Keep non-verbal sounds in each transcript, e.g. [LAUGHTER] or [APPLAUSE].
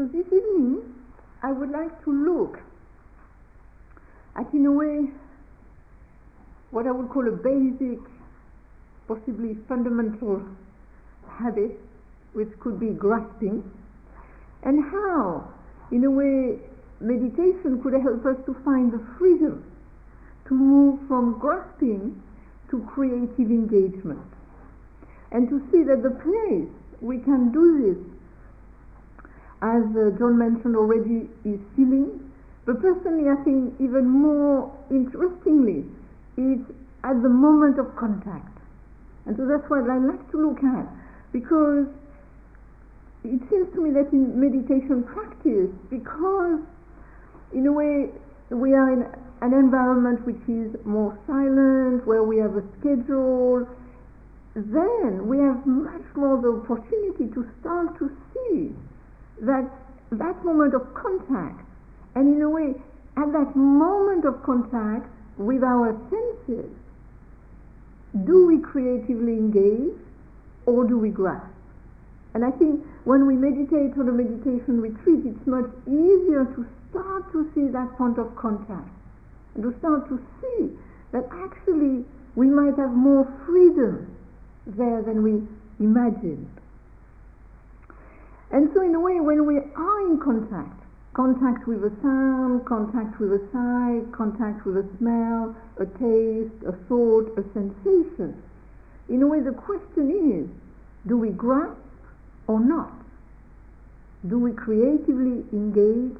So this evening, I would like to look at, in a way, what I would call a basic, possibly fundamental habit, which could be grasping, and how, in a way, meditation could help us to find the freedom to move from grasping to creative engagement. And to see that the place we can do this, as uh, John mentioned already, is healing. But personally, I think even more interestingly, is at the moment of contact. And so that's what I like to look at, because it seems to me that in meditation practice, because in a way we are in an environment which is more silent, where we have a schedule, then we have much more the opportunity to start to see that that moment of contact, and in a way, at that moment of contact with our senses, do we creatively engage or do we grasp? And I think when we meditate on a meditation retreat, it's much easier to start to see that point of contact and to start to see that actually we might have more freedom there than we imagined. And so, in a way, when we are in contact, contact with a sound, contact with a sight, contact with a smell, a taste, a thought, a sensation, in a way, the question is do we grasp or not? Do we creatively engage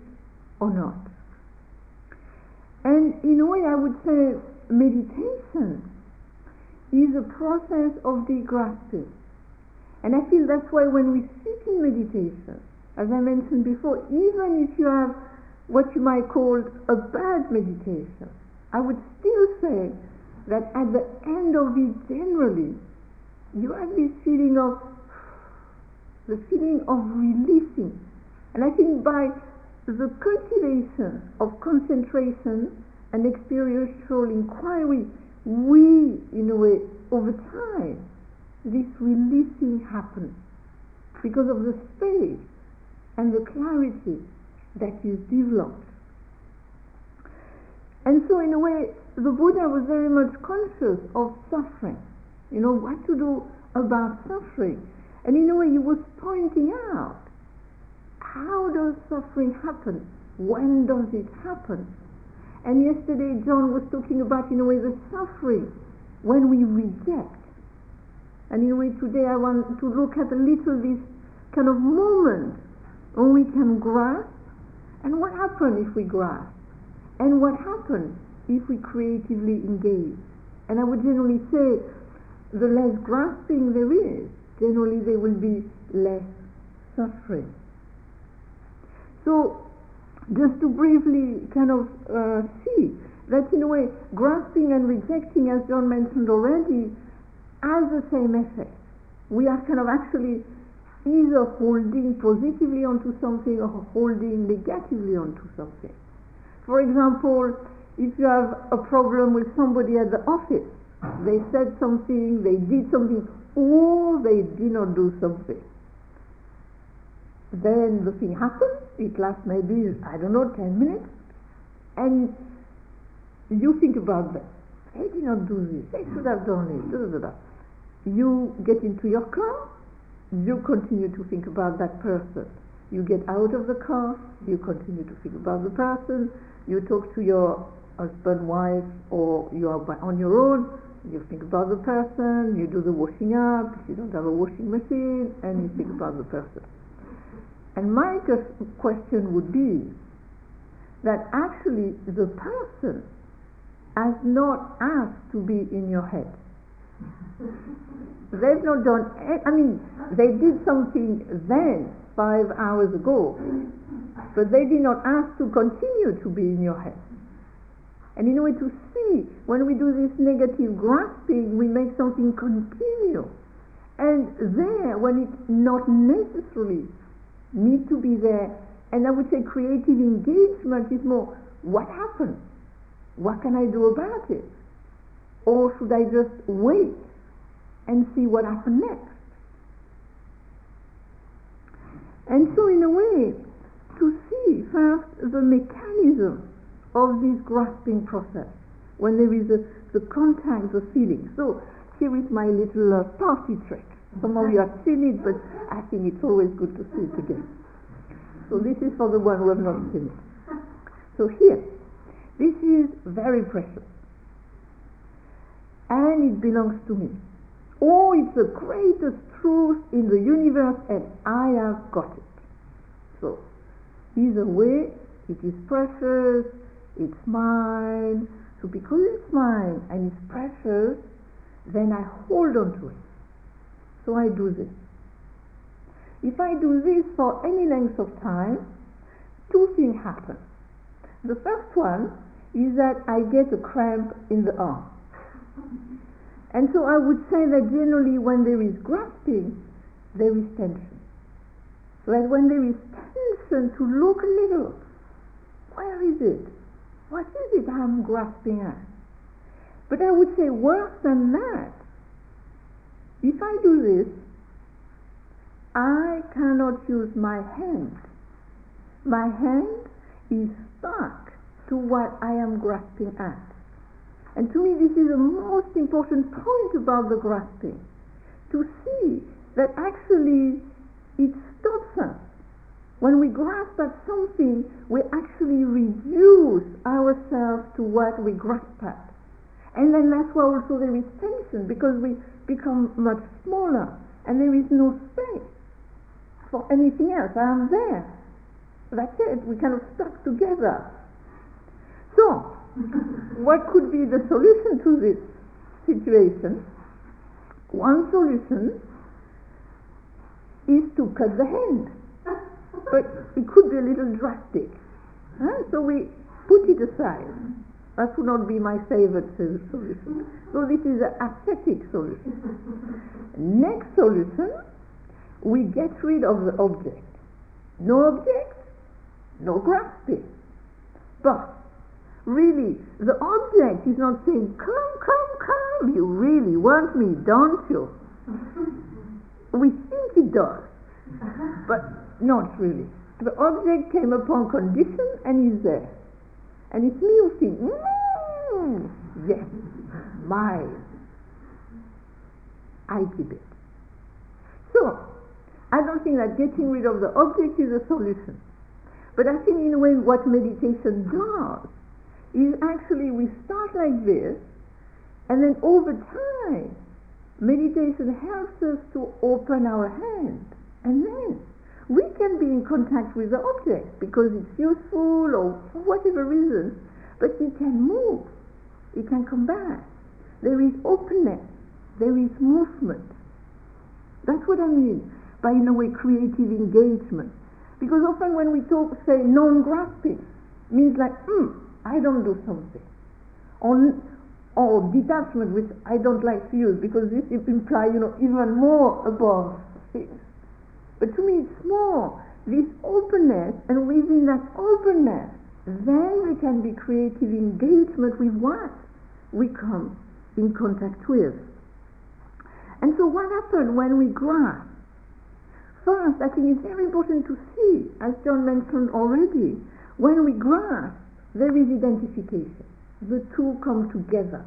or not? And in a way, I would say meditation is a process of degrasping. And I feel that's why when we sit in meditation, as I mentioned before, even if you have what you might call a bad meditation, I would still say that at the end of it, generally, you have this feeling of the feeling of releasing. And I think by the cultivation of concentration and experiential inquiry, we, in a way, over time, this releasing happens because of the space and the clarity that is developed. And so, in a way, the Buddha was very much conscious of suffering. You know, what to do about suffering. And in a way, he was pointing out how does suffering happen? When does it happen? And yesterday, John was talking about, in a way, the suffering when we reject. And in a way, today I want to look at a little this kind of moment when we can grasp, and what happens if we grasp, and what happens if we creatively engage. And I would generally say, the less grasping there is, generally there will be less suffering. So, just to briefly kind of uh, see that in a way, grasping and rejecting, as John mentioned already, has the same effect. We are kind of actually either holding positively onto something or holding negatively onto something. For example, if you have a problem with somebody at the office, they said something, they did something, or they did not do something. Then the thing happens, it lasts maybe, I don't know, 10 minutes, and you think about that. They did not do this, they should have done it. You get into your car, you continue to think about that person. You get out of the car, you continue to think about the person, you talk to your husband, wife, or you are on your own, you think about the person, you do the washing up, if you don't have a washing machine, and you think about the person. And my question would be that actually the person has not asked to be in your head. They've not done, I mean, they did something then, five hours ago, but they did not ask to continue to be in your head. And in a way to see, when we do this negative grasping, we make something continue. And there, when it not necessarily need to be there, and I would say creative engagement is more, what happened? What can I do about it? Or should I just wait and see what happens next? And so, in a way, to see first the mechanism of this grasping process when there is a, the contact, the feeling. So here is my little uh, party trick. Some of you have seen it, but I think it's always good to see it again. So this is for the one who have not seen it. So here, this is very precious. And it belongs to me. Oh, it's the greatest truth in the universe and I have got it. So, either way, it is precious, it's mine. So because it's mine and it's precious, then I hold on to it. So I do this. If I do this for any length of time, two things happen. The first one is that I get a cramp in the arm. [LAUGHS] And so I would say that generally when there is grasping, there is tension. So that when there is tension, to look a little, where is it? What is it I'm grasping at? But I would say worse than that. If I do this, I cannot use my hand. My hand is stuck to what I am grasping at. And to me, this is the most important point about the grasping to see that actually it stops us. When we grasp at something, we actually reduce ourselves to what we grasp at. And then that's why also there is tension because we become much smaller and there is no space for anything else. I am there. That's it. We kind of stuck together. So, what could be the solution to this situation? One solution is to cut the hand. But it could be a little drastic. Huh? So we put it aside. That would not be my favorite solution. So this is an ascetic solution. Next solution we get rid of the object. No object, no grasping. But really, the object is not saying, Come, come, come, you really want me, don't you? we think it does, but not really. The object came upon condition and is there. And it's me who thinks, mm, yes, mine. I keep it. So, I don't think that getting rid of the object is a solution. But I think in a way what meditation does is actually we start like this and then over time meditation helps us to open our hand. And then we can be in contact with the object because it's useful or for whatever reason but it can move. It can come back. There is openness. There is movement. That's what I mean by in a way creative engagement. Because often when we talk, say, non-grasping, means like, hmm, I don't do something. On or detachment, which I don't like to use because this implies, you know, even more above things. But to me, it's more this openness, and within that openness, then we can be creative engagement with what we come in contact with. And so, what happens when we grasp? First, I think it's very important to see, as John mentioned already, when we grasp, there is identification. The two come together.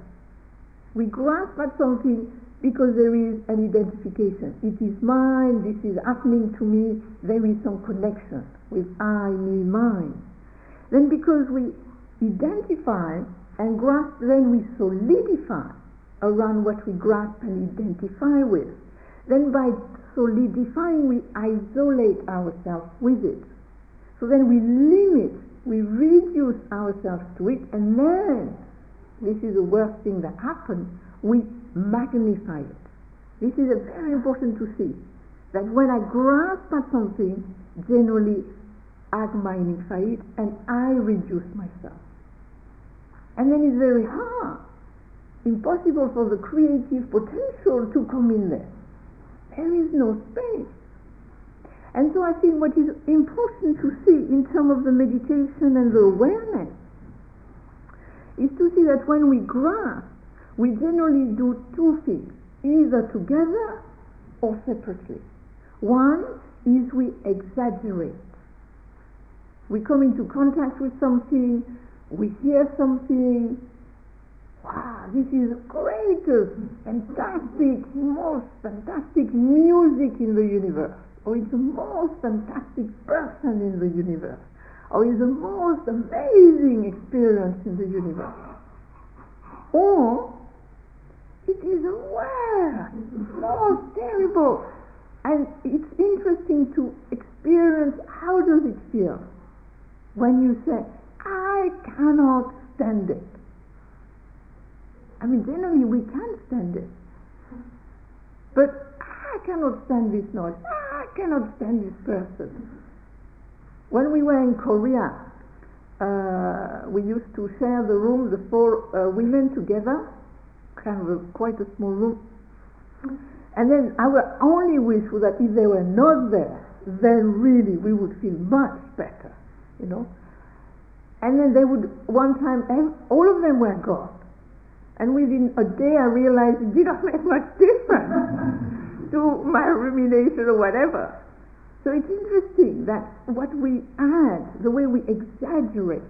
We grasp at something because there is an identification. It is mine, this is happening to me, there is some connection with I, me, mine. Then because we identify and grasp, then we solidify around what we grasp and identify with. Then by solidifying, we isolate ourselves with it. So then we limit, we reduce ourselves to it, and then, this is the worst thing that happens, we magnify it. This is very important to see. That when I grasp at something, generally I magnify it and I reduce myself. And then it's very hard, impossible for the creative potential to come in there. There is no space. And so I think what is important to see in terms of the meditation and the awareness is to see that when we grasp, we generally do two things, either together or separately. One is we exaggerate. we come into contact with something, we hear something, wow, this is greatest, uh, fantastic, most fantastic music in the universe, Oh, or it's the most fantastic person in the universe, oh, or it's the most amazing experience in the universe. Or it is a worst, most terrible. And it's interesting to experience how does it feel when you say, I cannot stand it. I mean, generally we can stand it. But I cannot stand this noise. I cannot stand this person. When we were in Korea, uh, we used to share the room, the four uh, women together, kind of a, quite a small room. And then our only wish was that if they were not there, then really we would feel much better, you know. And then they would, one time, all of them were gone. And within a day I realized it did not make much difference [LAUGHS] to my rumination or whatever. So it's interesting that what we add, the way we exaggerate,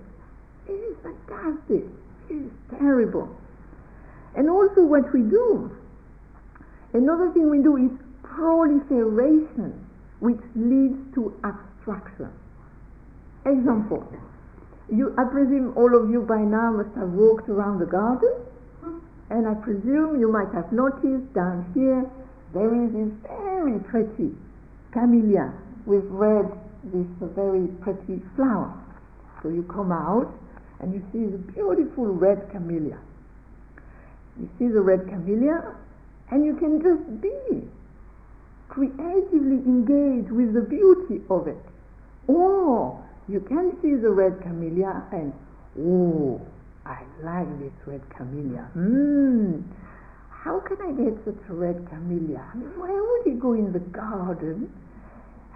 it is fantastic. It is terrible. And also what we do, another thing we do is proliferation, which leads to abstraction. Example, you, I presume all of you by now must have walked around the garden, and I presume you might have noticed down here there is this very pretty camellia with red, this very pretty flower. So you come out and you see the beautiful red camellia. You see the red camellia, and you can just be creatively engaged with the beauty of it. Or you can see the red camellia and, oh, I like this red camellia. Mmm, how can I get such a red camellia? I mean, where would you go in the garden?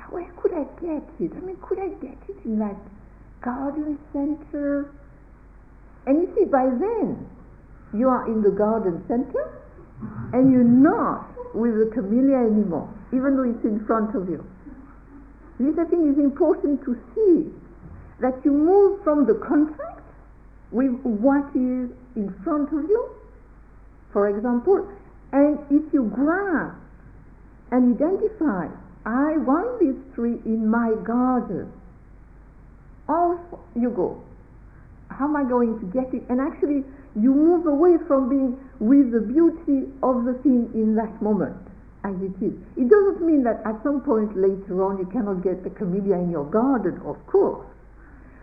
Where could I get it? I mean, could I get it in that garden center? And you see, by then, you are in the garden center and you're not with the camellia anymore, even though it's in front of you. This, I think, is important to see that you move from the contact with what is in front of you, for example, and if you grasp and identify, I want this tree in my garden, off you go. How am I going to get it? And actually, you move away from being with the beauty of the thing in that moment as it is. It doesn't mean that at some point later on you cannot get a camellia in your garden, of course,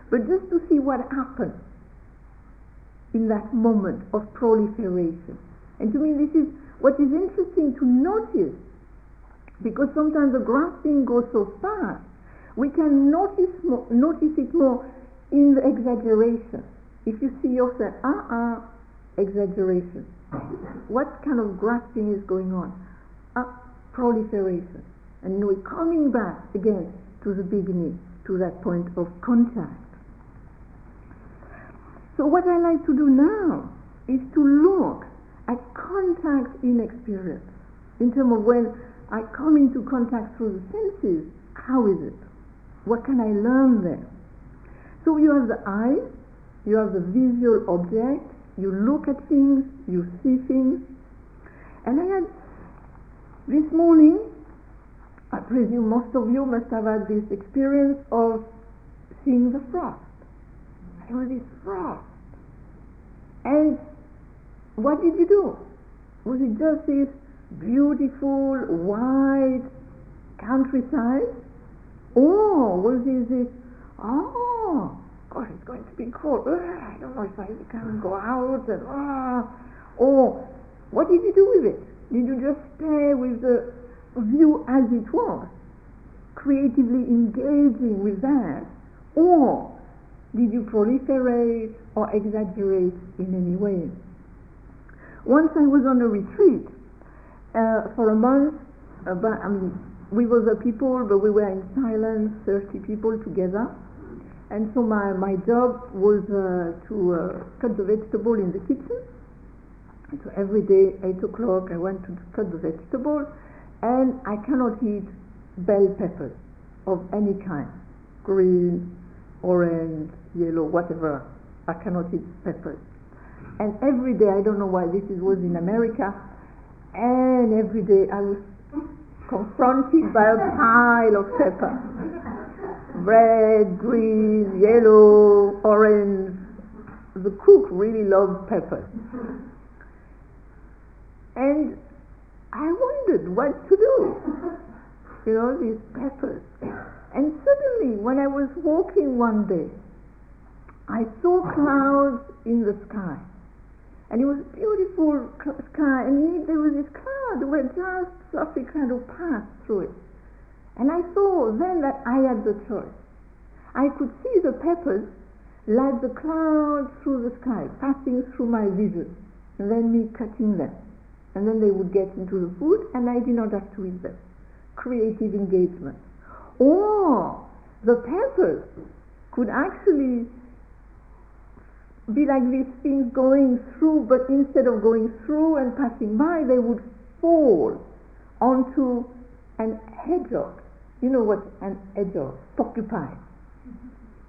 but just to see what happens in that moment of proliferation. And to me, this is what is interesting to notice because sometimes the grasping goes so fast, we can notice, more, notice it more in the exaggeration. If you see yourself, ah, uh, exaggeration. What kind of grasping is going on? uh, proliferation. And we're coming back again to the beginning, to that point of contact. So, what I like to do now is to look at contact in experience, in terms of when I come into contact through the senses, how is it? What can I learn there? So, you have the eye, you have the visual object, you look at things, you see things. And I had this morning, I presume most of you must have had this experience of seeing the frost. There was this frost. And what did you do? Was it just this beautiful, wide countryside? Or was it this, oh, gosh, it's going to be cold. Ugh, I don't know if I can go out. And, uh, or what did you do with it? Did you just stay with the view as it was, creatively engaging with that? Or did you proliferate or exaggerate in any way? Once I was on a retreat uh, for a month, but, I mean, we were the people, but we were in silence, 30 people together. And so my, my job was uh, to uh, cut the vegetable in the kitchen so every day, 8 o'clock, I went to cut the vegetable, and I cannot eat bell peppers of any kind, green orange, yellow, whatever. I cannot eat peppers. And every day, I don't know why this is, was in America, and every day I was confronted by a pile of pepper. Red, green, yellow, orange. The cook really loved pepper. And I wondered what to do. You know, these peppers. And suddenly, when I was walking one day, I saw clouds in the sky. And it was a beautiful sky, and there was this cloud where just softly kind of passed through it. And I saw then that I had the choice. I could see the peppers like the clouds through the sky, passing through my vision, and then me cutting them. And then they would get into the food, and I did not have to eat them. Creative engagement. Or the peppers could actually be like these things going through, but instead of going through and passing by, they would fall onto an hedgehog. You know what an hedgehog? Porcupine.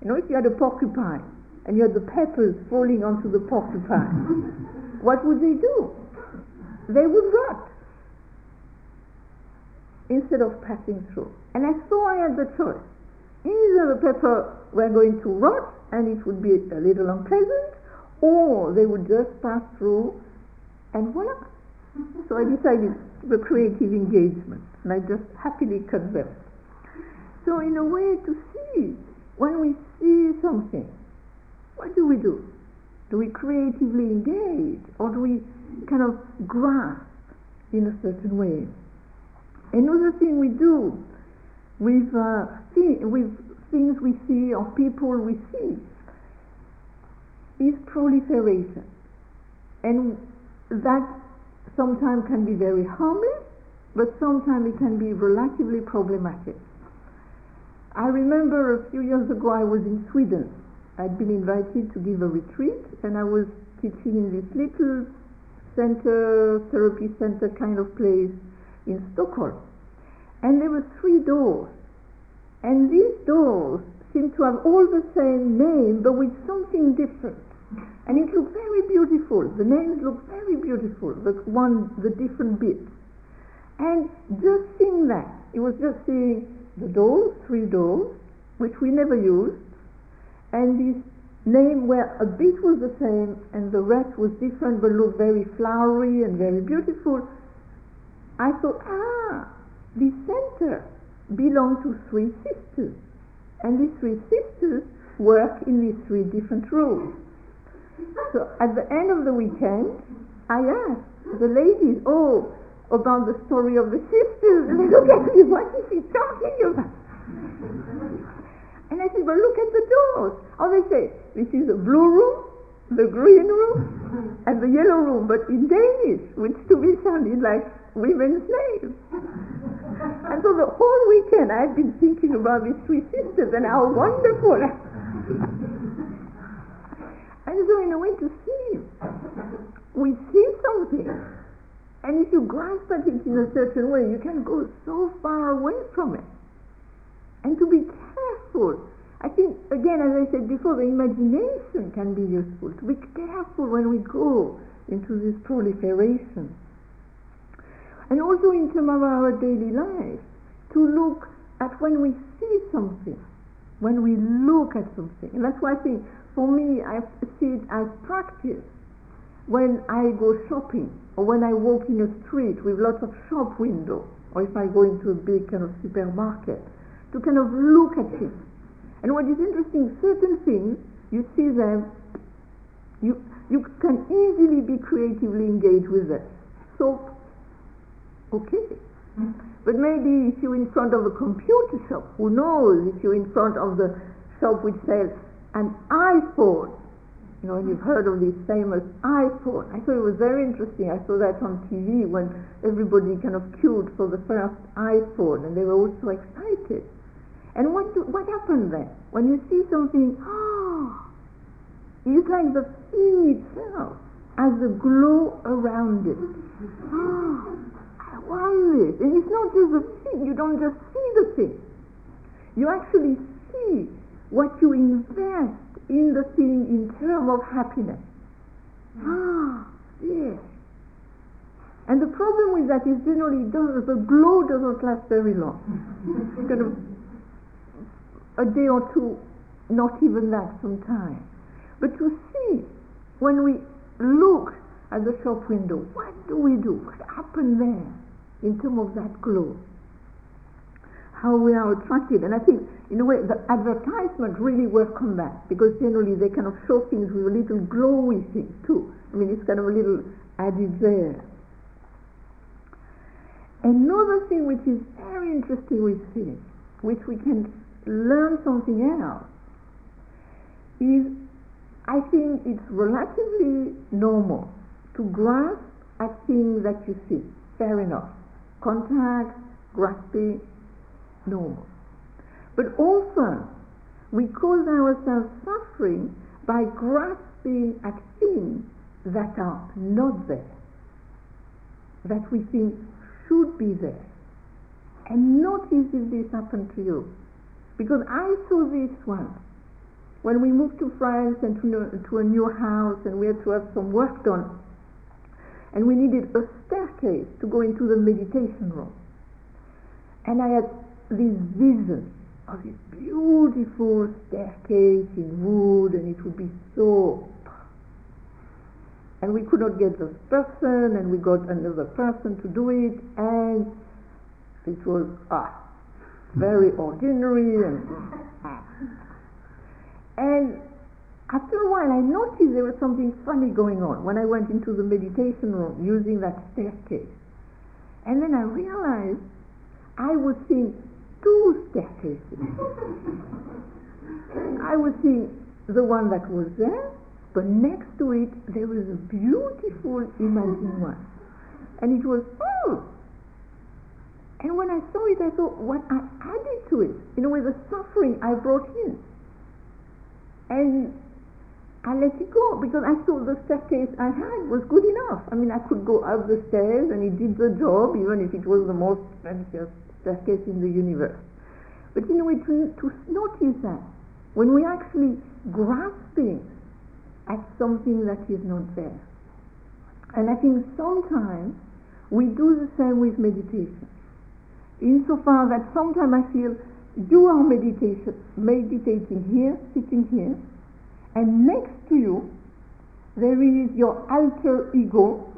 You know, if you had a porcupine and you had the peppers falling onto the porcupine, [LAUGHS] what would they do? They would rot instead of passing through. And I saw I had the choice. Either the pepper were going to rot and it would be a little unpleasant, or they would just pass through and voila. So I decided the creative engagement and I just happily cut them. So in a way to see, when we see something, what do we do? Do we creatively engage or do we kind of grasp in a certain way? Another thing we do with, uh, with things we see or people we see is proliferation. And that sometimes can be very harmless, but sometimes it can be relatively problematic. I remember a few years ago I was in Sweden. I'd been invited to give a retreat, and I was teaching in this little center, therapy center kind of place in Stockholm. And there were three doors. And these doors seem to have all the same name, but with something different. And it looked very beautiful. The names looked very beautiful, the one, the different bits. And just seeing that, it was just seeing the doors, three doors, which we never used, and this name where a bit was the same and the rest was different but looked very flowery and very beautiful. I thought, ah, this center belonged to three sisters. And these three sisters work in these three different roles. So at the end of the weekend, I asked the ladies, oh, about the story of the sisters. And they look at me, what is she talking about? And I said, well, look at the doors. Oh, they say, this is the blue room, the green room, and the yellow room, but in Danish, which to me sounded like women's names. And so the whole weekend I've been thinking about these three sisters and how wonderful. [LAUGHS] And so in a way to see, we see something. And if you grasp at it in a certain way, you can go so far away from it. And to be careful. I think, again, as I said before, the imagination can be useful. To be careful when we go into this proliferation. And also in terms of our daily life, to look at when we see something, when we look at something. And that's why I think for me, I see it as practice. When I go shopping, or when I walk in a street with lots of shop windows, or if I go into a big kind of supermarket, to kind of look at it. And what is interesting, certain things, you see them, you, you can easily be creatively engaged with it. Soap, okay. But maybe if you're in front of a computer shop, who knows if you're in front of the shop which sells an iPhone. You know, and you've heard of this famous iPhone. I thought it was very interesting. I saw that on TV when everybody kind of queued for the first iPhone, and they were all so excited. And what do, what happened then? When you see something, ah, oh, it's like the thing itself has a glow around it. Ah, [GASPS] And it's not just a thing. You don't just see the thing. You actually see what you invest in the thing in terms of happiness. Ah, yes. And the problem with that is generally does, the glow doesn't last very long. [LAUGHS] kind of a day or two, not even that sometimes. But to see when we look at the shop window, what do we do? What happened there in terms of that glow? How we are attracted. And I think, in a way, the advertisement really work on that because generally they kind of show things with a little glowy thing too. I mean, it's kind of a little added there. Another thing which is very interesting with this, which we can learn something else, is I think it's relatively normal to grasp at things that you see. Fair enough. Contact, grasping, normal. But also, we cause ourselves suffering by grasping at things that are not there, that we think should be there. And notice if this happened to you. Because I saw this once. When we moved to France and to, to a new house and we had to have some work done, and we needed a staircase to go into the meditation room. And I had this vision of this beautiful staircase in wood, and it would be so. And we could not get the person, and we got another person to do it, and it was ah, very [LAUGHS] ordinary and. [LAUGHS] And after a while, I noticed there was something funny going on when I went into the meditation room using that staircase. And then I realized I was seeing two staircases. I was seeing the one that was there, but next to it there was a beautiful imagined one. And it was, oh! And when I saw it, I thought, what I added to it, in a way, the suffering I brought in. And I let it go because I thought the staircase I had was good enough. I mean, I could go up the stairs and it did the job, even if it was the most fanciest staircase in the universe. But in a way, to, to notice that when we actually grasping at something that is not there. And I think sometimes we do the same with meditation. Insofar that sometimes I feel you are meditation, meditating here, sitting here, and next to you there is your alter ego,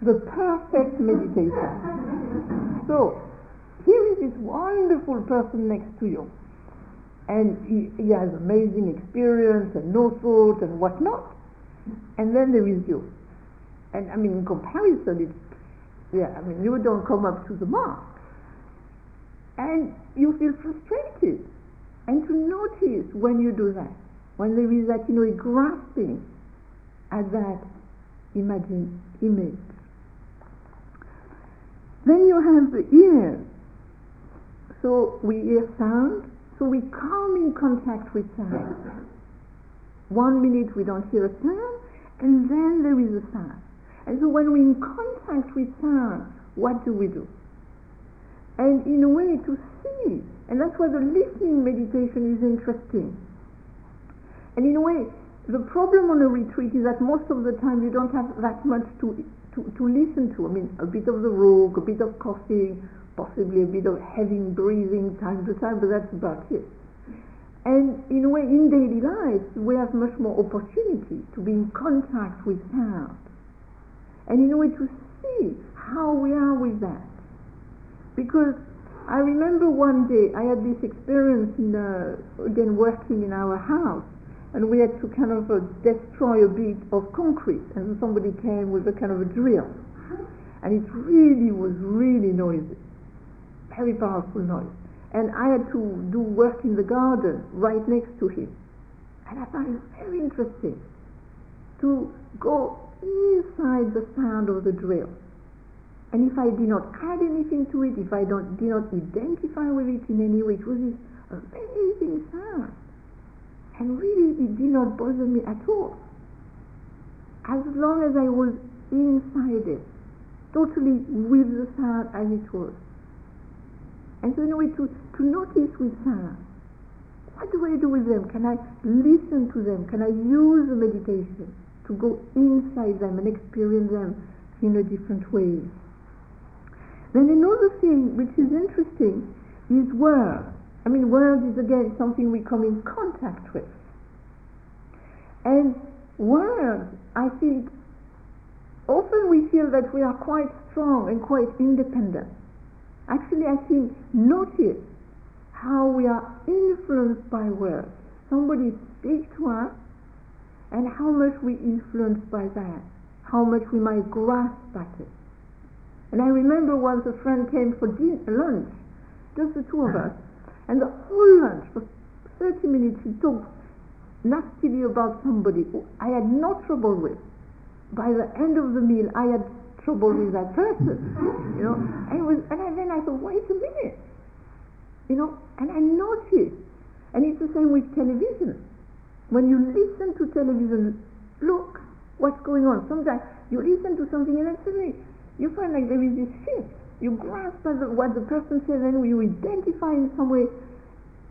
the perfect meditation. so here is this wonderful person next to you, and he, he has amazing experience and no thought and whatnot, and then there is you. And I mean, in comparison, it's yeah. I mean, you don't come up to the mark and you feel frustrated. And to notice when you do that, when there is that, you know, grasping at that image. Then you have the ears. So we hear sound, so we come in contact with sound. One minute we don't hear a sound, and then there is a sound. And so when we're in contact with sound, what do we do? and in a way to see. And that's why the listening meditation is interesting. And in a way, the problem on a retreat is that most of the time you don't have that much to, to, to listen to. I mean, a bit of the rook, a bit of coughing, possibly a bit of heavy breathing time to time, but that's about it. And in a way, in daily life, we have much more opportunity to be in contact with that. And in a way, to see how we are with that. Because I remember one day I had this experience in, uh, again working in our house and we had to kind of uh, destroy a bit of concrete. And somebody came with a kind of a drill. And it really was really noisy. Very powerful noise. And I had to do work in the garden right next to him. And I found it very interesting to go inside the sound of the drill. And if I did not add anything to it, if I don't, did not identify with it in any way, it was this amazing sound. And really, it did not bother me at all. As long as I was inside it, totally with the sound as it was. And so, in a way, to, to notice with sound, What do I do with them? Can I listen to them? Can I use the meditation to go inside them and experience them in a different way? Then another thing which is interesting is words. I mean, words is again something we come in contact with. And words, I think, often we feel that we are quite strong and quite independent. Actually, I think, notice how we are influenced by words. Somebody speaks to us, and how much we influenced by that, how much we might grasp at it. And I remember once a friend came for dinner, lunch, just the two of hmm. us, and the whole lunch, for 30 minutes, he talked nastily about somebody who I had no trouble with. By the end of the meal, I had trouble with that person, you know. And, was, and then I thought, wait a minute, you know, and I noticed, and it's the same with television. When you listen to television, look what's going on. Sometimes you listen to something and suddenly you find like there is this shift. You grasp what the person says and you identify in some way,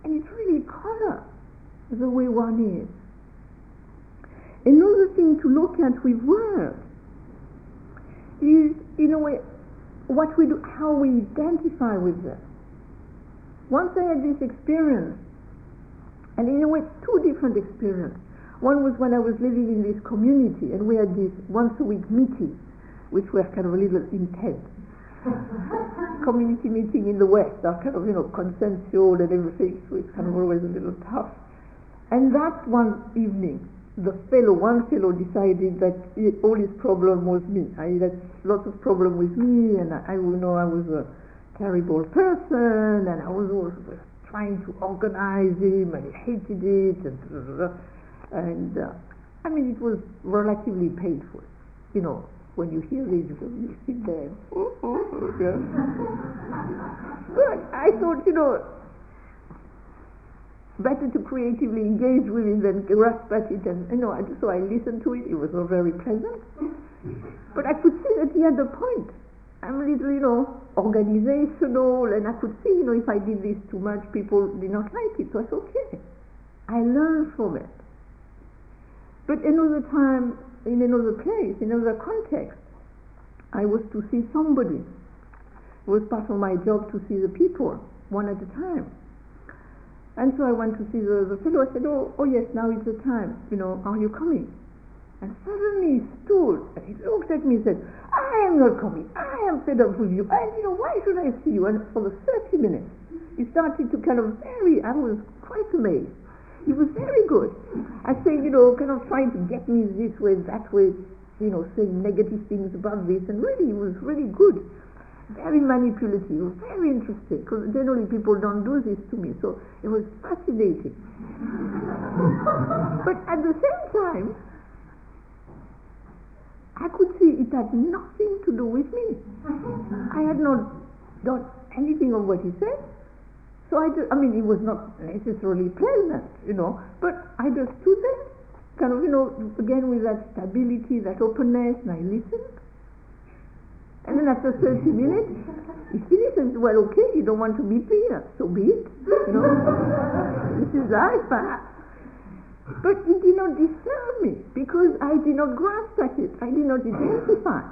and it's really color the way one is. Another thing to look at with words is, in a way, what we do, how we identify with them. Once I had this experience, and in a way, two different experiences. One was when I was living in this community, and we had this once a week meeting, which were kind of a little intense. Community meeting in the West are kind of, you know, consensual and everything, so it's kind of always a little tough. And that one evening, the fellow, one fellow decided that all his problem was me. I had lots of problem with me, and I, I you know I was a terrible person, and I was always trying to organize him, and he hated it, and and uh, I mean it was relatively painful, you know. When you hear this, you sit there. [LAUGHS] Oh, oh, but I thought, you know, better to creatively engage with it than grasp at it. And you know, so I listened to it. It was all very pleasant, but I could see that he had a point. I'm a little, you know, organizational, and I could see, you know, if I did this too much, people did not like it. So I said, okay, I learned from it. But another time, in another place, in another context, I was to see somebody. It was part of my job to see the people, one at a time. And so I went to see the, the fellow. I said, oh, oh yes, now is the time. You know, are you coming? And suddenly he stood and he looked at me and said, I am not coming. I am fed up with you. And you know, why should I see you? And for the 30 minutes, he started to kind of very, I was quite amazed. He was very good. I say, you know, kind of trying to get me this way, that way, you know, saying negative things about this. And really, he was really good. Very manipulative, very interesting. Because generally people don't do this to me. So it was fascinating. [LAUGHS] but at the same time, I could see it had nothing to do with me. I had not done anything of what he said. So I, just, I mean, it was not necessarily pleasant, you know, but I just stood there, kind of, you know, again with that stability, that openness, and I listened. And then after 30 minutes, he finished and said, well, okay, you don't want to meet me, so be it, you know. this is life, perhaps. But it did not disturb me because I did not grasp at it. I did not identify.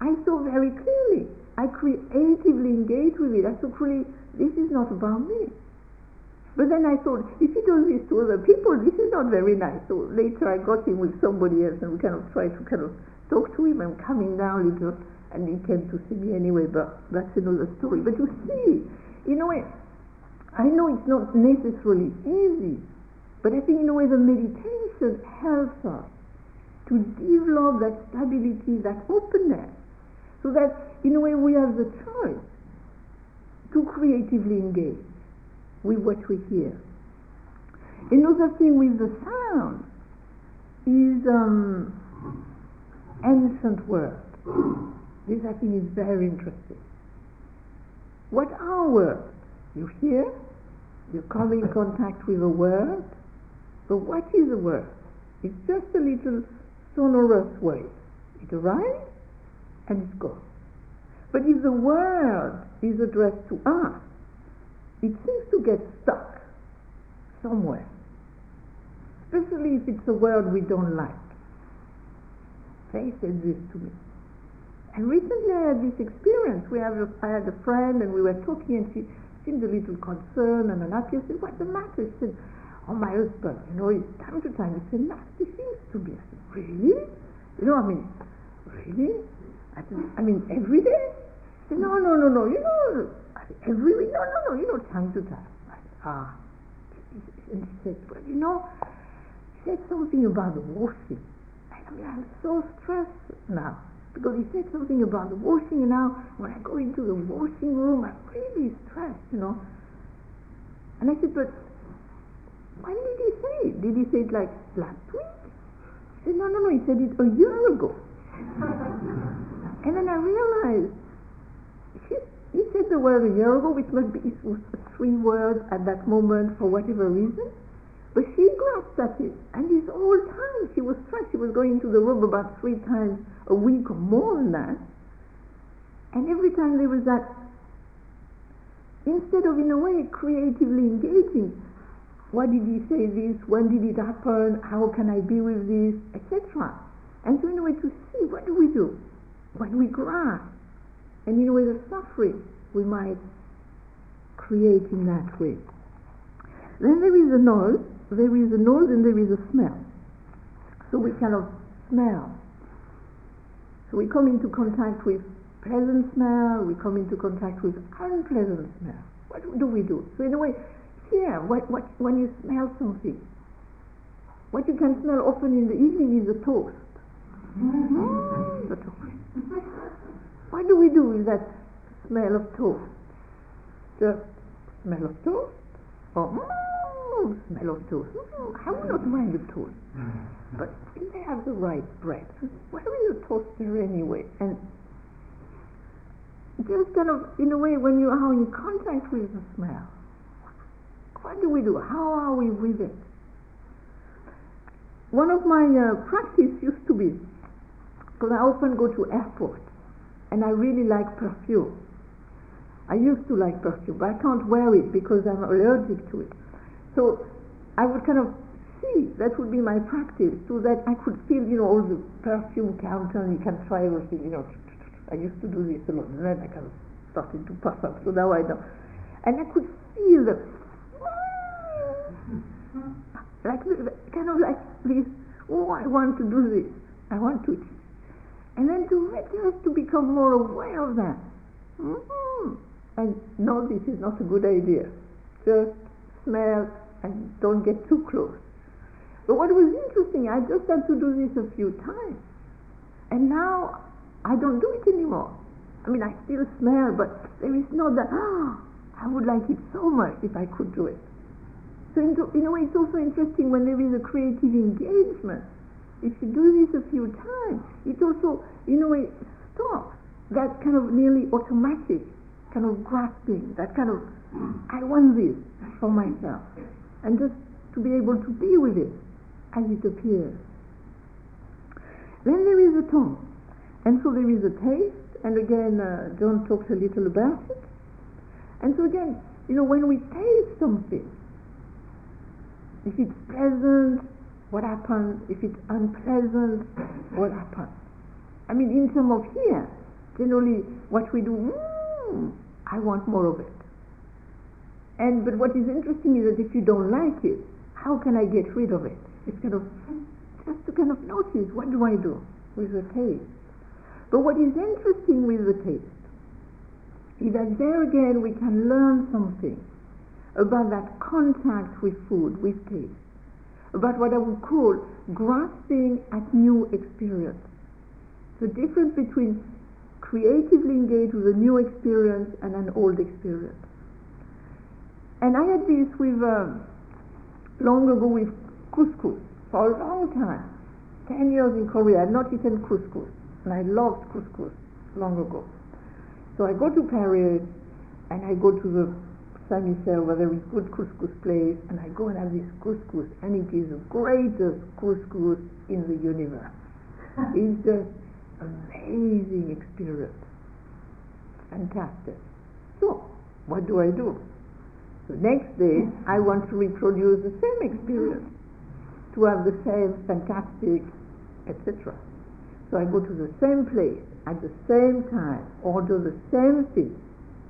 I saw very clearly. I creatively engage with it. I saw clearly this is not about me. But then I thought, if he does this to other people, this is not very nice. So later I got him with somebody else and we kind of tried to kind of talk to him and coming down a little and he came to see me anyway, but that's another story. But you see, in a way, I know it's not necessarily easy but I think in a way the meditation helps us to develop that stability, that openness, so that in a way we have the choice to creatively engage with what we hear. Another thing with the sound is um, ancient words. This I think is very interesting. What are words? You hear, you come in contact with a word, but what is a word? It's just a little sonorous wave. It arrives and it's gone. But if the word is addressed to us, it seems to get stuck. somewhere, especially if it's a word we don't like. They said this to me. And recently I had this experience. We have a, I had a friend and we were talking and she seemed a little concerned and unhappy. I said, what's the matter? She said, oh, my husband, you know, he's time to time he said nasty things to me. I said, really? You know, I mean, really? I I mean, every day? No, no, no, no, you know, every week? No, no, no, you know, time to time. Ah. And he said, well, you know, he said something about the washing. I mean, I'm so stressed now because he said something about the washing, and now when I go into the washing room, I'm really stressed, you know. And I said, but when did he say it? Did he say it like last week? He said, no, no, no, he said it a year ago. [LAUGHS] and then I realized he, he said the word a year ago, which must be three words at that moment for whatever reason. But she grasped at it, and this whole time she was stressed. She was going into the room about three times a week or more than that. And every time there was that, instead of in a way creatively engaging, why did he say this? When did it happen? How can I be with this? Etc. And so in a way to see what do we do when we grasp, and in a way the suffering we might create in that way. Then there is a nose, there is a nose and there is a smell. So we kind of smell. So we come into contact with pleasant smell, we come into contact with unpleasant smell. What do we do? So in a way, here, what, what, when you smell something, what you can smell often in the evening is a toast. Mm, the toast. What do we do with that smell of toast? Just smell of toast? Or mm, smell of toast? Mm, I will not mind the toast. But if they have the right bread, where is the toaster anyway? And just kind of, in a way, when you are in contact with the smell, what do we do? How are we with it? One of my uh, practice used to be, because I often go to airports, and I really like perfume. I used to like perfume, but I can't wear it because I'm allergic to it. So I would kind of see, that would be my practice, so that I could feel, you know, all the perfume counter, and you can try everything, you know. I used to do this a lot, and then I kind of started to puff up, so now I know. And I could feel the, [LAUGHS] like, kind of like this, oh, I want to do this, I want to. And then to become more aware of that. Mm-hmm. And no, this is not a good idea. Just smell and don't get too close. But what was interesting, I just had to do this a few times. And now I don't do it anymore. I mean, I still smell, but there is no that, ah, I would like it so much if I could do it. So in, in a way, it's also interesting when there is a creative engagement. If you do this a few times, it also, in a way, stops that kind of nearly automatic kind of grasping, that kind of, I want this for myself. And just to be able to be with it as it appears. Then there is a tongue. And so there is a taste, and again, uh, John talked a little about it. And so again, you know, when we taste something, if it's pleasant, what happens? If it's unpleasant, what happens? I mean, in terms of here, generally what we do, mm, I want more of it. And but what is interesting is that if you don't like it, how can I get rid of it? It's kind of just to kind of notice what do I do with the taste. But what is interesting with the taste is that there again we can learn something about that contact with food, with taste, about what I would call grasping at new experience. The difference between creatively engaged with a new experience and an old experience. And I had this with um, long ago with couscous for a long time. Ten years in Korea, I had not eaten couscous, and I loved couscous long ago. So I go to Paris, and I go to the Michel where there is good couscous place, and I go and have this couscous, and it is the greatest couscous in the universe. [LAUGHS] it's just amazing experience. Fantastic. So, what do I do? The next day, I want to reproduce the same experience, to have the same fantastic, etc. So I go to the same place at the same time, order the same thing,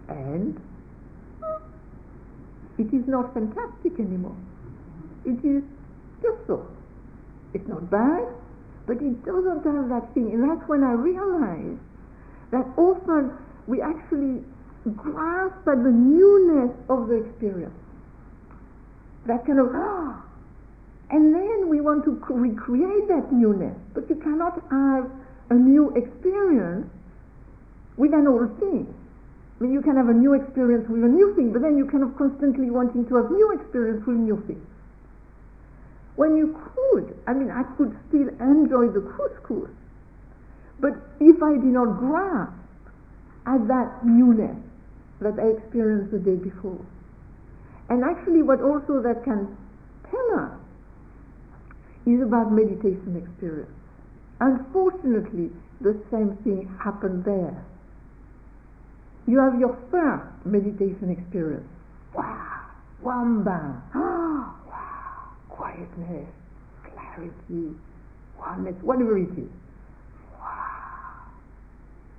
and it is not fantastic anymore. It is just so. It's not bad, but it doesn't have that thing. And that's when I realized that often we actually grasp at the newness of the experience. That kind of, ah, and then we want to recreate that newness, but you cannot have a new experience with an old thing. I mean, you can have a new experience with a new thing, but then you kind of constantly wanting to have new experience with new things. When you could, I mean, I could still enjoy the couscous, but if I did not grasp at that newness, that I experienced the day before. And actually, what also that can tell us is about meditation experience. Unfortunately, the same thing happened there. You have your first meditation experience. Wow, wamba, [GASPS] wow, quietness, clarity, oneness, whatever it is. Wow,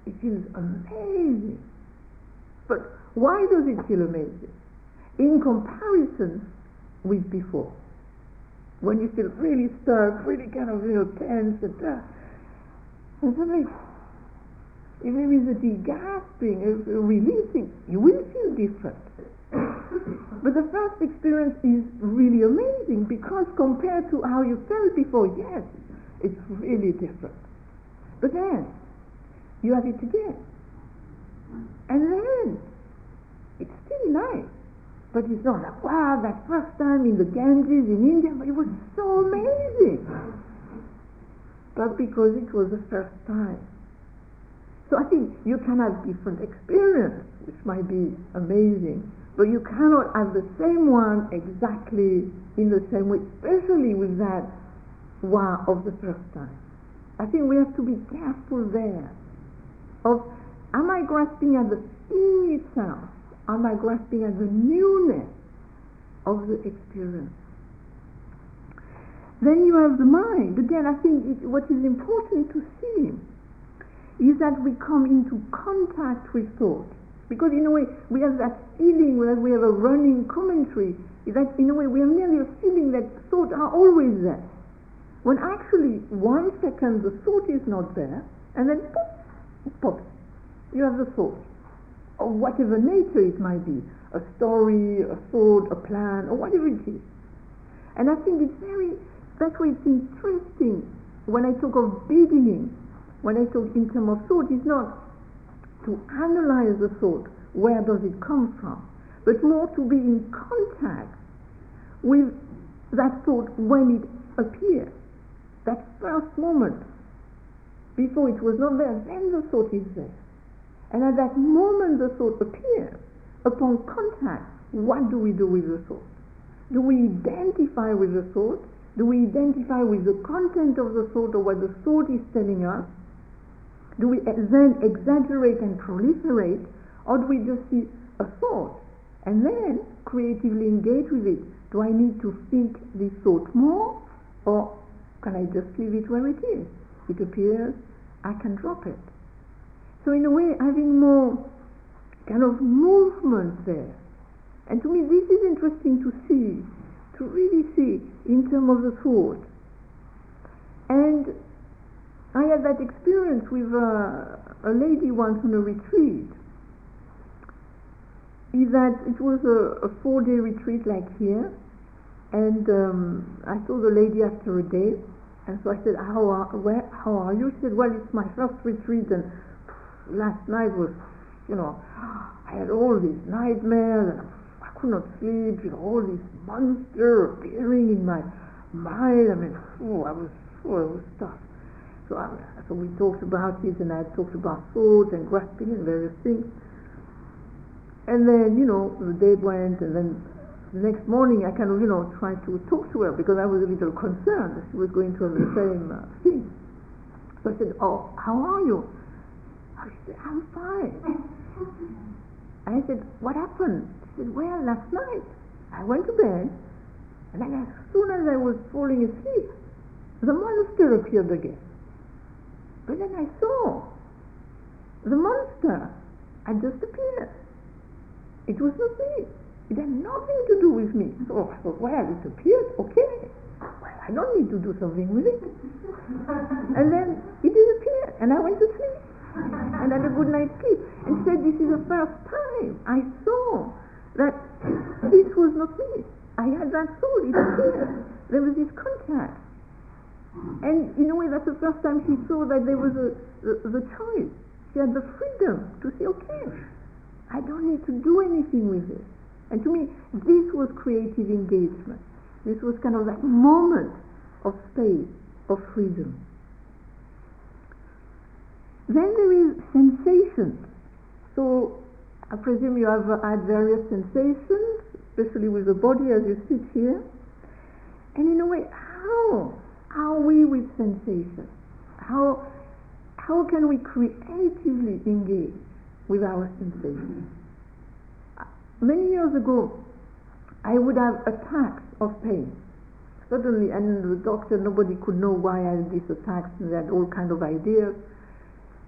it feels amazing. But why does it feel amazing? In comparison with before. When you feel really stuck, really kind of you know, tense and uh, and suddenly even with the gasping, uh, uh, releasing, you will feel different. [COUGHS] but the first experience is really amazing because compared to how you felt before, yes, it's really different. But then you have it again. And then it's still nice. But it's not like, wow, that first time in the Ganges in India, it was so amazing. But because it was the first time. So I think you can have different experience, which might be amazing, but you cannot have the same one exactly in the same way, especially with that wow of the first time. I think we have to be careful there of Am I grasping at the thing itself? Am I grasping at the newness of the experience? Then you have the mind. Again, I think it, what is important to see is that we come into contact with thought. Because in a way, we have that feeling that we have a running commentary, is that in a way we have nearly a feeling that thoughts are always there. When actually, one second the thought is not there, and then pop, it pops you have the thought, of whatever nature it might be, a story, a thought, a plan, or whatever it is. And I think it's very, that's why it's interesting when I talk of beginning, when I talk in terms of thought, it's not to analyze the thought, where does it come from, but more to be in contact with that thought when it appears, that first moment, before it was not there, then the thought is there. And at that moment the thought appears, upon contact, what do we do with the thought? Do we identify with the thought? Do we identify with the content of the thought or what the thought is telling us? Do we then exaggerate and proliferate? Or do we just see a thought and then creatively engage with it? Do I need to think this thought more? Or can I just leave it where it is? It appears, I can drop it. So in a way, having more kind of movement there. And to me, this is interesting to see, to really see in terms of the thought. And I had that experience with a, a lady once on a retreat. Is that it was a, a four-day retreat like here, and um, I saw the lady after a day, and so I said, "How are where? How are you?" She said, "Well, it's my first retreat, and last night was, you know, I had all these nightmares and I could not sleep, you know, all these monsters appearing in my mind. I mean, oh, I was, oh, it was. So, I, so we talked about it and I talked about thought and grasping and various things. And then, you know, the day went and then the next morning I kind of, you know, tried to talk to her because I was a little concerned that she was going have the same uh, thing. So I said, oh, how are you? I said, I'm fine. I said, what happened? She said, well, last night I went to bed, and then as soon as I was falling asleep, the monster appeared again. But then I saw the monster had just appeared. It was not me. It had nothing to do with me. So I thought, well, it appeared, okay. Well, I don't need to do something with it. and then it disappeared, and I went to sleep. and had a good night's sleep. And said, this is the first time I saw that this was not me. I had that soul, it appeared. There was this contact. And in a way, that's the first time she saw that there was a, the, the choice. She had the freedom to say, okay, I don't need to do anything with it. And to me, this was creative engagement. This was kind of that moment of space, of freedom. Then there is sensation. So I presume you have had various sensations, especially with the body as you sit here. And in a way, how are we with sensation? How, how can we creatively engage with our sensations? Many years ago, I would have attacks of pain. Suddenly, and the doctor, nobody could know why I had these attacks, and they had all kind of ideas.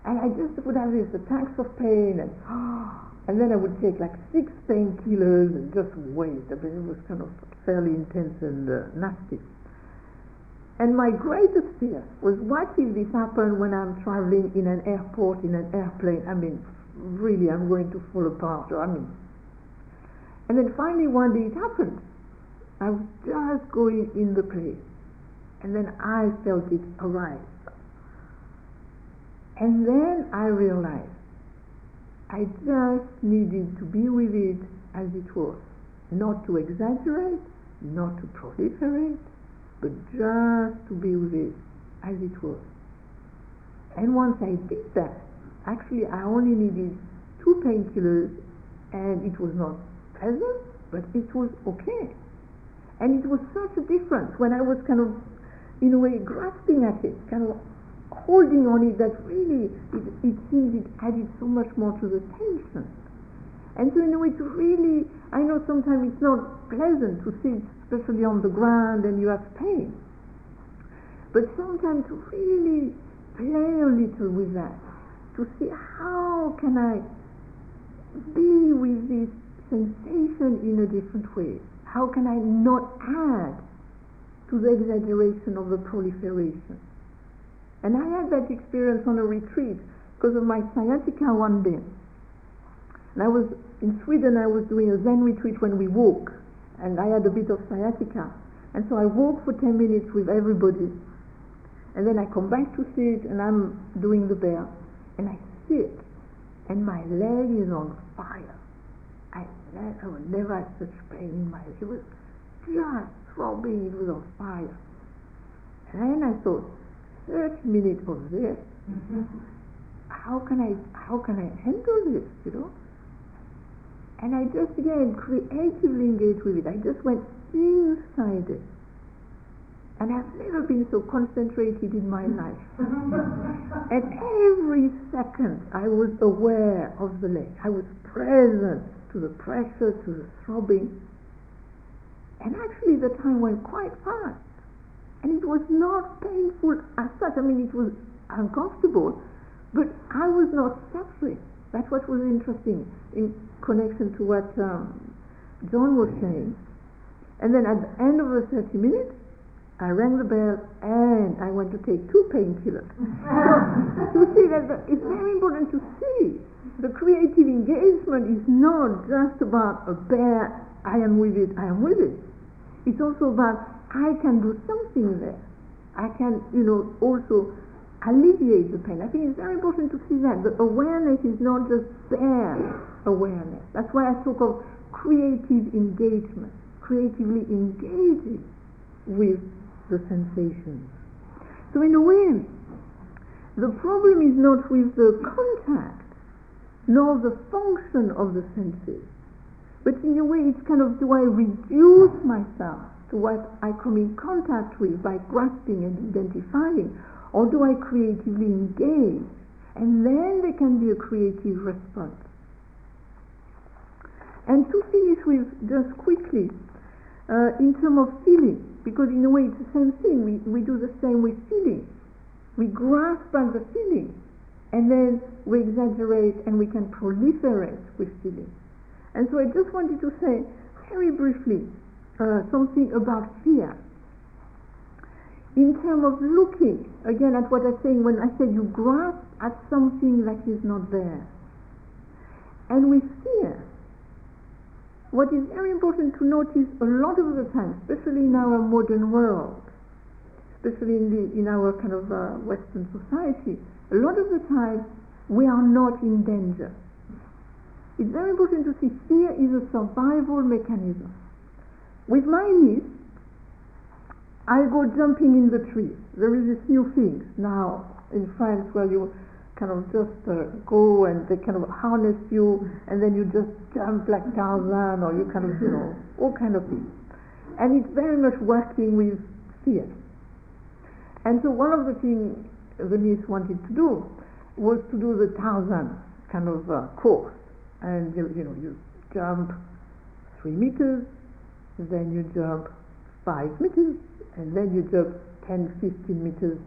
And I just would have these attacks of pain, and [GASPS] and then I would take like six painkillers and just wait. I mean, it was kind of fairly intense and uh, nasty. And my greatest fear was what if this happened when I'm traveling in an airport, in an airplane? I mean, really, I'm going to fall apart. I mean, and then finally one day it happened. I was just going in the plane, and then I felt it arise. And then I realized I just needed to be with it as it was, not to exaggerate, not to proliferate, but just to be with it as it was. And once I did that, actually I only needed two painkillers and it was not pleasant, but it was okay. And it was such a difference when I was kind of, in a way, grasping at it, kind of holding on it, that really it, it seems it added so much more to the tension. And so, a way, to really, I know sometimes it's not pleasant to sit, especially on the ground, and you have pain. But sometimes to really play a little with that, to see how can I be with this sensation in a different way? How can I not add to the exaggeration of the proliferation? And I had that experience on a retreat because of my sciatica one day. And I was in Sweden, I was doing a Zen retreat when we walk, and I had a bit of sciatica. And so I walk for 10 minutes with everybody. And then I come back to sit, and I'm doing the bear. And I sit, and my leg is on fire. I, I would never had such pain in my It was just throbbing, it was on fire. And then I thought, 30 minutes of this, [LAUGHS] how can I how can I handle this, you know? And I just again creatively engaged with it. I just went inside it. And I've never been so concentrated in my life. [LAUGHS] and every second I was aware of the leg. I was present to the pressure, to the throbbing. And actually, the time went quite fast. And it was not painful as such. I mean, it was uncomfortable, but I was not suffering. That's what was interesting in connection to what um, John was saying. And then at the end of the 30 minutes, I rang the bell and I went to take two painkillers. [LAUGHS] you see that the, it's very important to see the creative engagement is not just about a bare I am with it, I am with it. It's also about I can do something there. I can, you know, also alleviate the pain. I think it's very important to see that. The awareness is not just bare awareness. That's why I talk of creative engagement, creatively engaging with the sensations. So in a way, the problem is not with the contact, nor the function of the senses, but in a way it's kind of do I reduce myself to what I come in contact with by grasping and identifying, or do I creatively engage? And then there can be a creative response. And to finish with, just quickly, uh, in terms of feeling, because in a way it's the same thing, we, we do the same with feeling. We grasp at the feeling, and then we exaggerate and we can proliferate with feeling. And so I just wanted to say very briefly uh, something about fear. In terms of looking, again, at what I'm saying when I said you grasp at something that is not there. And with fear, what is very important to notice a lot of the time, especially in our modern world, especially in, the, in our kind of uh, Western society, a lot of the time we are not in danger. It's very important to see fear is a survival mechanism. With my niece, I go jumping in the trees. There is this new thing now in France where you kind of just uh, go and they kind of harness you and then you just jump like Tarzan or you kind of, you know, all kind of things. And it's very much working with fear. And so one of the things the niece wanted to do was to do the Tarzan kind of uh, course. And you, you know, you jump three meters, then you jump five meters, and then you jump 10, 15 meters.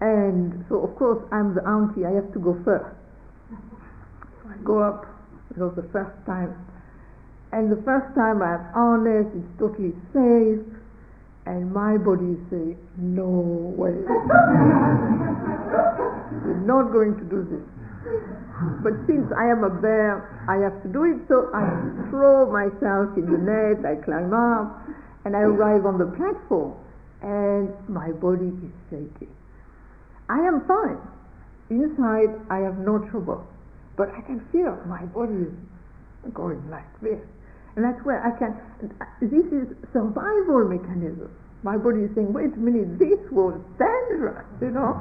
And so, of course, I'm the auntie, I have to go first. So I go up, it was the first time. And the first time I have harness, it's totally safe, and my body say, no way. [LAUGHS] You're not going to do this. But since I am a bear, I have to do it, so I throw myself in the net, I climb up, and I arrive on the platform and my body is shaking. I am fine. Inside, I have no trouble. But I can feel my body is going like this. And that's where I can, this is survival mechanism. My body is saying, wait a minute, this was dangerous, you know.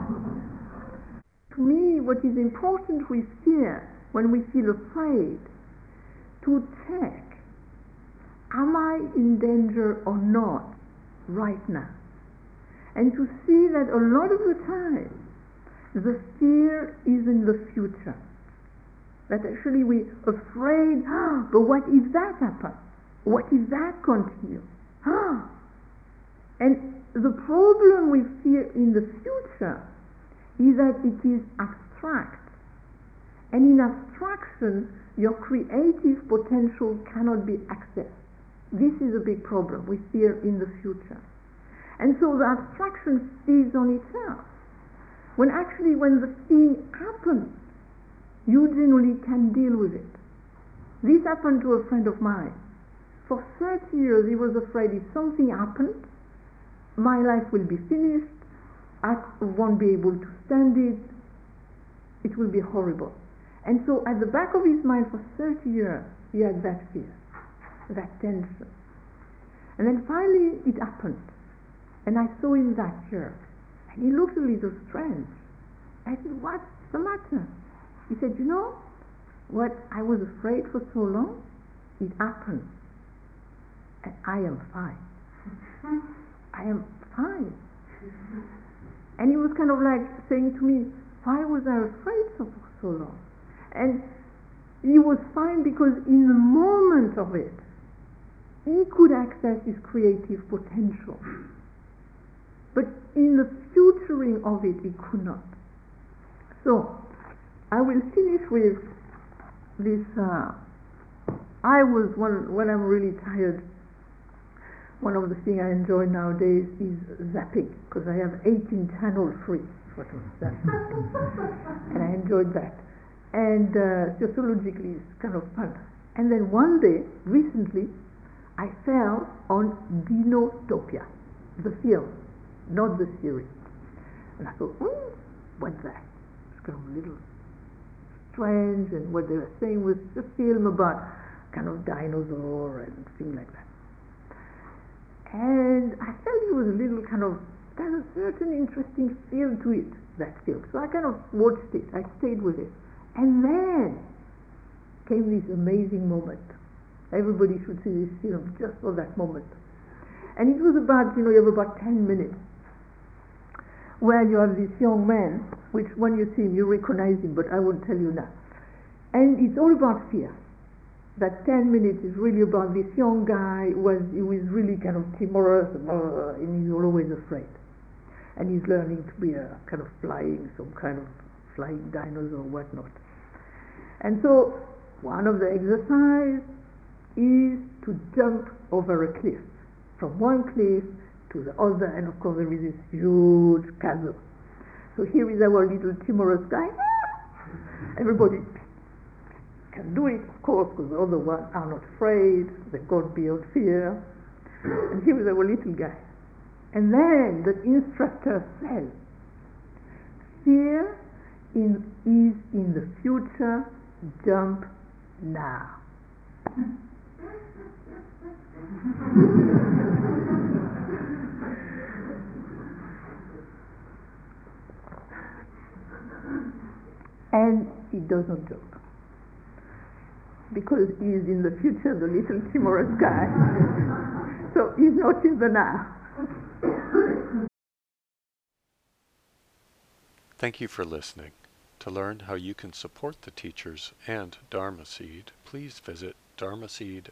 to me, what is important with fear, when we feel afraid, to check am I in danger or not right now? And to see that a lot of the time the fear is in the future. That actually we're afraid, ah, but what if that happens? What if that continues? Ah. And the problem with fear in the future is that it is abstract. And in abstraction, your creative potential cannot be accessed. This is a big problem we fear in the future. And so the abstraction feeds on itself. When actually when the thing happens, you generally can deal with it. This happened to a friend of mine. For 30 years he was afraid if something happened, my life will be finished, I won't be able to stand it, it will be horrible. And so at the back of his mind for 30 years he had that fear that tension. And then finally it happened. And I saw him that year. And he looked a little strange. I said, What's the matter? He said, You know, what I was afraid for so long, it happened. And I am fine. [LAUGHS] I am fine. And he was kind of like saying to me, Why was I afraid for so long? And he was fine because in the moment of it, he could access his creative potential. But in the futuring of it, he could not. So, I will finish with this. Uh, I was, when, when I'm really tired, one of the things I enjoy nowadays is zapping, because I have 18 channels free. [LAUGHS] and I enjoyed that. And uh, sociologically, it's kind of fun. And then one day, recently, I fell on Dinotopia, the film, not the series. And I thought, hmm, what's that? It's kind of a little strange, and what they were saying was a film about kind of dinosaur and things like that. And I felt it was a little kind of, there's a certain interesting feel to it, that film. So I kind of watched it, I stayed with it. And then came this amazing moment Everybody should see this film just for that moment. And it was about, you know, you have about 10 minutes where you have this young man, which when you see him, you recognize him, but I won't tell you now. And it's all about fear. that 10 minutes is really about this young guy who was, really kind of timorous uh, and he's always afraid. And he's learning to be a kind of flying, some kind of flying dinosaur whatnot. And so one of the exercise is to jump over a cliff, from one cliff to the other, and of course there is this huge chasm. So here is our little timorous guy. [LAUGHS] Everybody can do it, of course, because the other ones are not afraid, they've gone beyond fear. And here is our little guy. And then the instructor says, fear in, is in the future, jump now. [LAUGHS] [LAUGHS] and he does not jump because he is in the future, the little timorous guy. [LAUGHS] so he's not in the now. Thank you for listening. To learn how you can support the teachers and Dharma Seed, please visit dharma dharmaseed.org